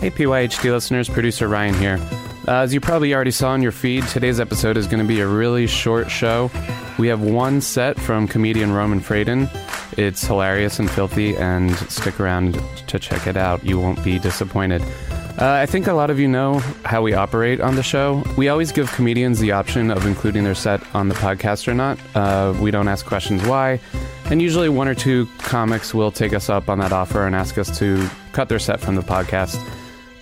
Hey, PYHT listeners, producer Ryan here. Uh, as you probably already saw in your feed, today's episode is going to be a really short show. We have one set from comedian Roman Freyden. It's hilarious and filthy, and stick around to check it out. You won't be disappointed. Uh, I think a lot of you know how we operate on the show. We always give comedians the option of including their set on the podcast or not. Uh, we don't ask questions why. And usually, one or two comics will take us up on that offer and ask us to cut their set from the podcast.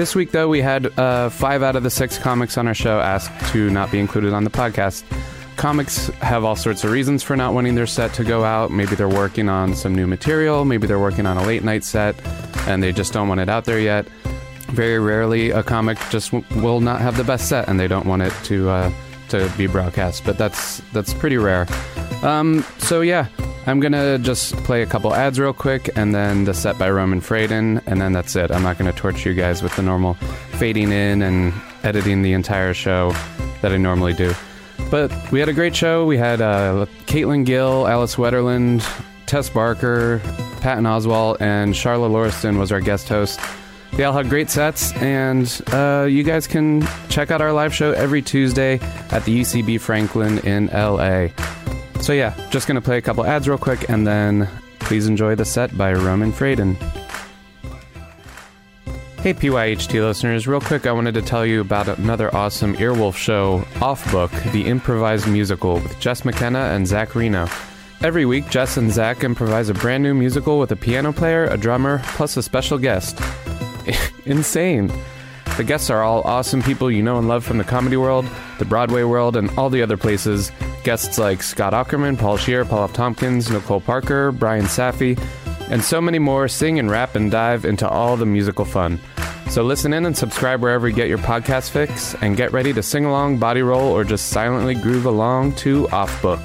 This week, though, we had uh, five out of the six comics on our show asked to not be included on the podcast. Comics have all sorts of reasons for not wanting their set to go out. Maybe they're working on some new material, maybe they're working on a late night set, and they just don't want it out there yet. Very rarely, a comic just w- will not have the best set, and they don't want it to uh, to be broadcast. But that's that's pretty rare. Um, so yeah, I'm gonna just play a couple ads real quick, and then the set by Roman Freyden, and then that's it. I'm not gonna torture you guys with the normal fading in and editing the entire show that I normally do. But we had a great show. We had uh, Caitlin Gill, Alice Wetterlund, Tess Barker, Patton Oswalt, and Charlotte Lauriston was our guest host. They all had great sets, and uh, you guys can check out our live show every Tuesday at the UCB Franklin in LA. So, yeah, just gonna play a couple ads real quick, and then please enjoy the set by Roman Freyden. Hey, PYHT listeners, real quick, I wanted to tell you about another awesome Earwolf show, Off Book, the improvised musical with Jess McKenna and Zach Reino. Every week, Jess and Zach improvise a brand new musical with a piano player, a drummer, plus a special guest. Insane. The guests are all awesome people you know and love from the comedy world, the Broadway world, and all the other places. Guests like Scott Aukerman, Paul Scheer, Paul F. Tompkins, Nicole Parker, Brian Safi, and so many more sing and rap and dive into all the musical fun. So listen in and subscribe wherever you get your podcast fix, and get ready to sing along, body roll, or just silently groove along to Off Book.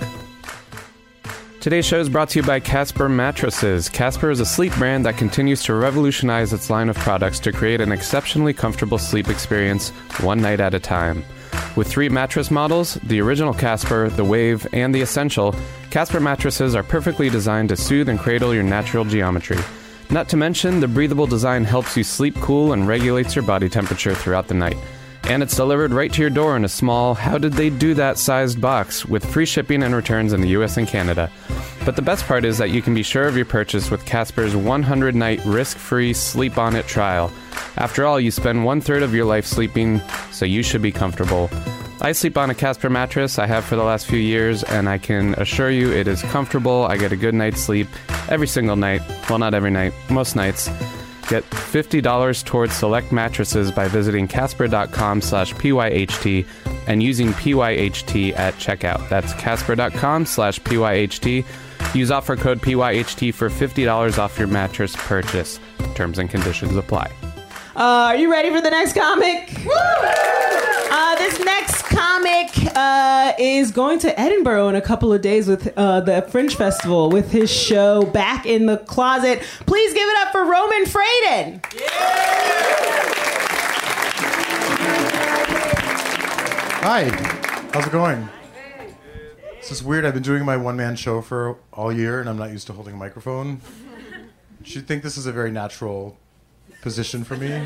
Today's show is brought to you by Casper Mattresses. Casper is a sleep brand that continues to revolutionize its line of products to create an exceptionally comfortable sleep experience one night at a time. With three mattress models, the original Casper, the Wave, and the Essential, Casper mattresses are perfectly designed to soothe and cradle your natural geometry. Not to mention, the breathable design helps you sleep cool and regulates your body temperature throughout the night. And it's delivered right to your door in a small, how did they do that sized box with free shipping and returns in the US and Canada. But the best part is that you can be sure of your purchase with Casper's 100 night risk free sleep on it trial. After all, you spend one third of your life sleeping, so you should be comfortable. I sleep on a Casper mattress, I have for the last few years, and I can assure you it is comfortable. I get a good night's sleep every single night. Well, not every night, most nights. Get $50 towards select mattresses by visiting casper.com slash PYHT and using PYHT at checkout. That's casper.com slash PYHT. Use offer code PYHT for $50 off your mattress purchase. Terms and conditions apply. Uh, are you ready for the next comic? Uh, is going to Edinburgh in a couple of days with uh, the Fringe Festival with his show Back in the Closet. Please give it up for Roman Freyden. Hi, how's it going? This is weird. I've been doing my one man show for all year and I'm not used to holding a microphone. Should think this is a very natural position for me. I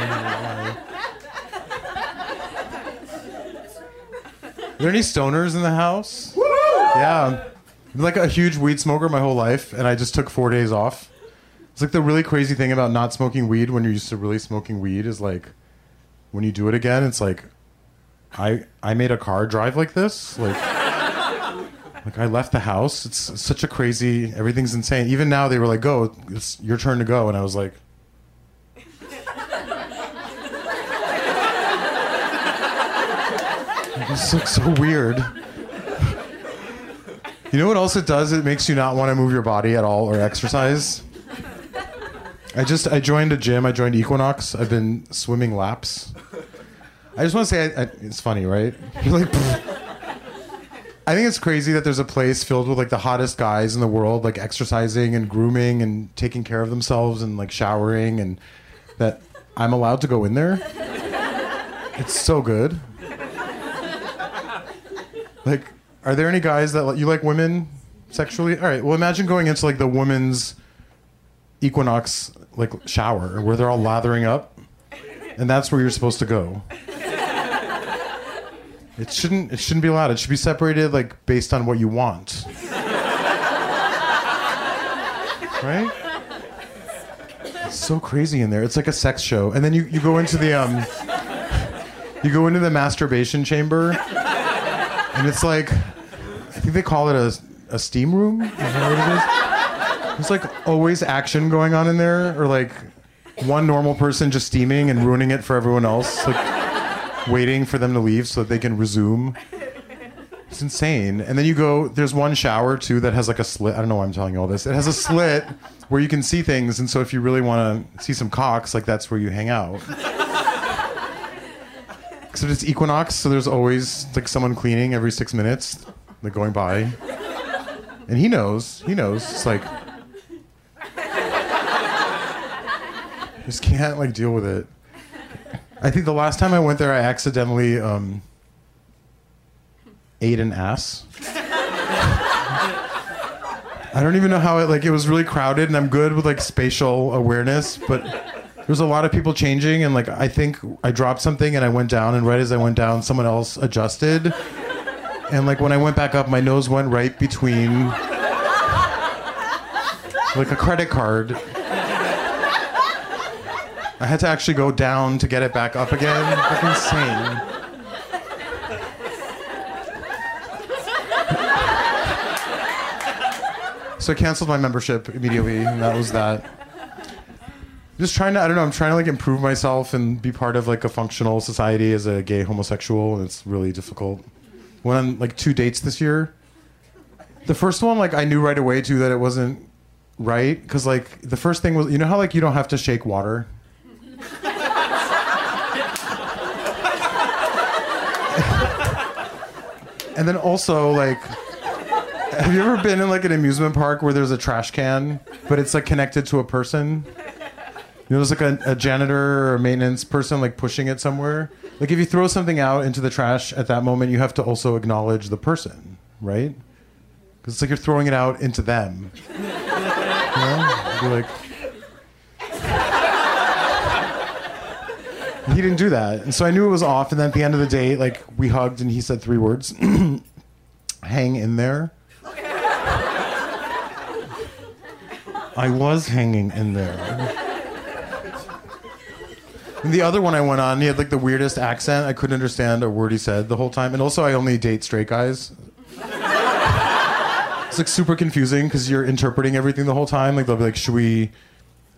don't know why. Are there any stoners in the house? Yeah. I'm like a huge weed smoker my whole life, and I just took four days off. It's like the really crazy thing about not smoking weed when you're used to really smoking weed is like when you do it again, it's like I I made a car drive like this. Like like I left the house. It's such a crazy everything's insane. Even now they were like, Go, it's your turn to go and I was like This looks so weird. You know what else it does? It makes you not want to move your body at all or exercise. I just I joined a gym. I joined Equinox. I've been swimming laps. I just want to say I, I, it's funny, right? You're like, I think it's crazy that there's a place filled with like the hottest guys in the world, like exercising and grooming and taking care of themselves and like showering, and that I'm allowed to go in there. It's so good. Like, are there any guys that you like women sexually? All right. Well, imagine going into like the women's Equinox like shower where they're all lathering up, and that's where you're supposed to go. It shouldn't. It shouldn't be allowed. It should be separated like based on what you want. right? It's so crazy in there. It's like a sex show, and then you, you go into the um, you go into the masturbation chamber, and it's like, I think they call it a a steam room. Is that what it is? There's like always action going on in there, or like one normal person just steaming and ruining it for everyone else, like waiting for them to leave so that they can resume. It's insane. And then you go, there's one shower too that has like a slit. I don't know why I'm telling you all this. It has a slit where you can see things. And so if you really want to see some cocks, like that's where you hang out. Except it's Equinox, so there's always like someone cleaning every six minutes, like going by. And he knows. He knows. It's like, just can't like deal with it. I think the last time I went there, I accidentally um, ate an ass. I don't even know how it like it was really crowded and I'm good with like spatial awareness, but there was a lot of people changing and like I think I dropped something and I went down and right as I went down someone else adjusted. And like when I went back up my nose went right between like a credit card. I had to actually go down to get it back up again. That's insane. So I canceled my membership immediately, and that was that. Just trying to, I don't know, I'm trying to like improve myself and be part of like a functional society as a gay homosexual, and it's really difficult. Went on like two dates this year. The first one, like I knew right away too that it wasn't right, because like the first thing was, you know how like you don't have to shake water. and then also like have you ever been in like an amusement park where there's a trash can, but it's like connected to a person? You know, there's like a, a janitor or a maintenance person like pushing it somewhere. Like if you throw something out into the trash at that moment, you have to also acknowledge the person, right? Because it's like you're throwing it out into them. You know? You're like. He didn't do that, and so I knew it was off. And then at the end of the date, like we hugged, and he said three words: "Hang in there." I was hanging in there. And the other one I went on, he had like the weirdest accent. I couldn't understand a word he said the whole time. And also, I only date straight guys. It's like super confusing because you're interpreting everything the whole time. Like they'll be like, "Should we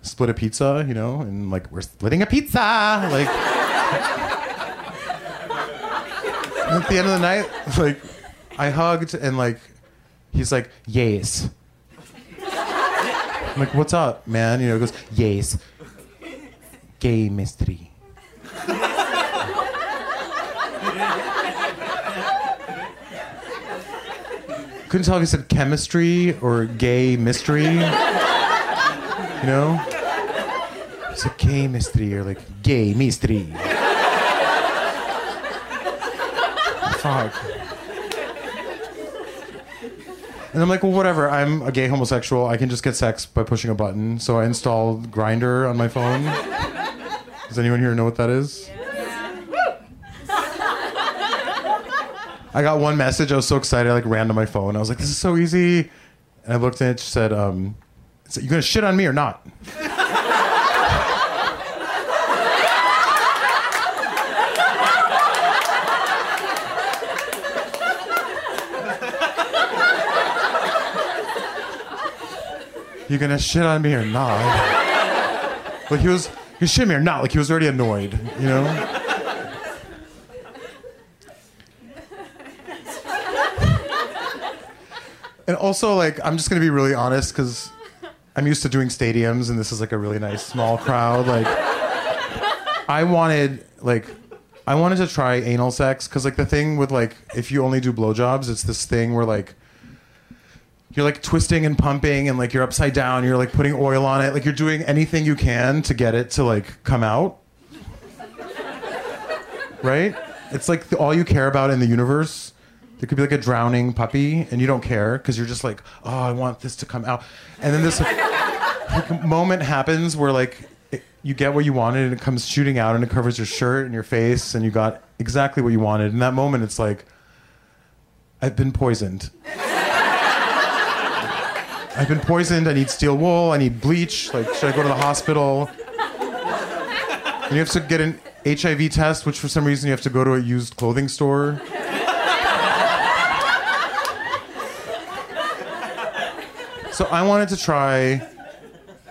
split a pizza?" You know, and like we're splitting a pizza. Like at the end of the night, like I hugged and like he's like, "Yes." I'm like, "What's up, man?" You know, he goes, "Yes." Gay mystery. Couldn't tell if he said chemistry or gay mystery. You know? It's a gay mystery or like gay mystery. Fuck. And I'm like, well, whatever. I'm a gay homosexual. I can just get sex by pushing a button. So I installed Grindr on my phone. Does anyone here know what that is? I got one message. I was so excited. I like ran to my phone. I was like, "This is so easy." And I looked at it. Said, um, it "You gonna shit on me or not?" You gonna shit on me or not? Like he was, me or not? Like he was already annoyed, you know. And also, like, I'm just gonna be really honest because I'm used to doing stadiums, and this is like a really nice small crowd. Like, I wanted, like, I wanted to try anal sex because, like, the thing with like, if you only do blowjobs, it's this thing where like, you're like twisting and pumping, and like you're upside down. You're like putting oil on it. Like you're doing anything you can to get it to like come out. Right? It's like the, all you care about in the universe. There could be like a drowning puppy, and you don't care because you're just like, oh, I want this to come out. And then this, like, moment happens where like it, you get what you wanted and it comes shooting out and it covers your shirt and your face and you got exactly what you wanted. In that moment, it's like I've been poisoned. I've been poisoned. I need steel wool. I need bleach. Like, should I go to the hospital? And you have to get an HIV test, which for some reason you have to go to a used clothing store. So I wanted to try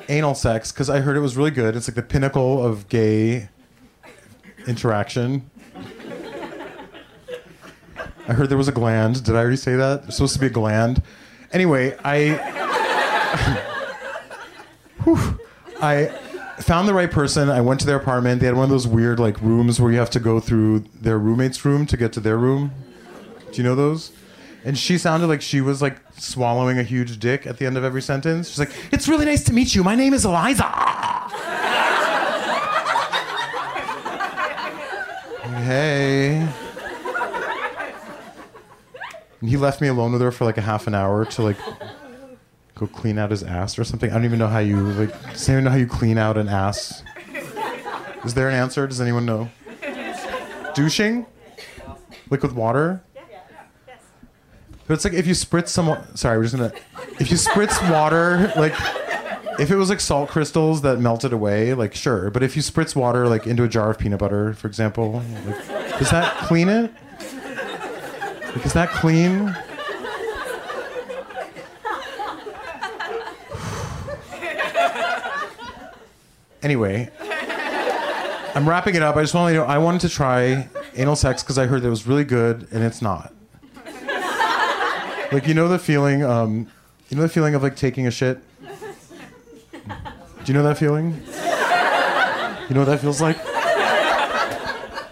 anal sex because I heard it was really good. It's like the pinnacle of gay interaction. I heard there was a gland. Did I already say that? There's supposed to be a gland. Anyway, I I found the right person. I went to their apartment. They had one of those weird like rooms where you have to go through their roommate's room to get to their room. Do you know those? And she sounded like she was like swallowing a huge dick at the end of every sentence. She's like, "It's really nice to meet you. My name is Eliza." hey. And he left me alone with her for like a half an hour to like go clean out his ass or something. I don't even know how you like. Does anyone know how you clean out an ass? Is there an answer? Does anyone know? Douching, like with water. Yeah. But it's like if you spritz some. Sorry, we're just gonna. If you spritz water, like if it was like salt crystals that melted away, like sure. But if you spritz water like into a jar of peanut butter, for example, like, does that clean it? Like, is that clean? Anyway, I'm wrapping it up. I just want to know I wanted to try anal sex because I heard that it was really good, and it's not. Like you know the feeling, um, you know the feeling of like taking a shit. Do you know that feeling? You know what that feels like?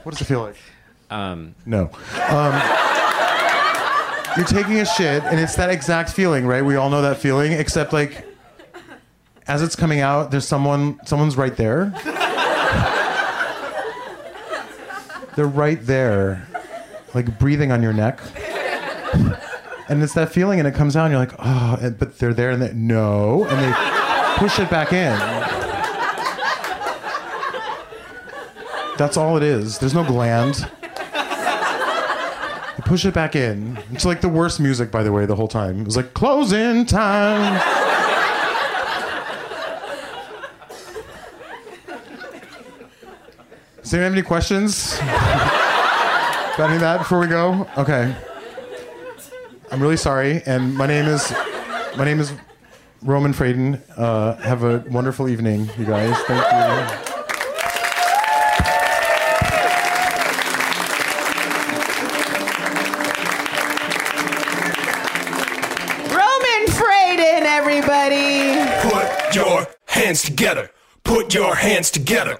What does it feel like? Um, No. Um, you're taking a shit, and it's that exact feeling, right? We all know that feeling, except like, as it's coming out, there's someone, someone's right there. They're right there, like breathing on your neck. And it's that feeling, and it comes out, and you're like, oh, and- but they're there, and they, no, and they push it back in. That's all it is. There's no gland. You push it back in. It's like the worst music, by the way, the whole time. It was like closing time. Does anyone have any questions? Got any of that before we go? Okay. I'm really sorry, and my name is my name is Roman Fraden. Uh, have a wonderful evening, you guys. Thank you. Roman Fraden, everybody. Put your hands together. Put your hands together.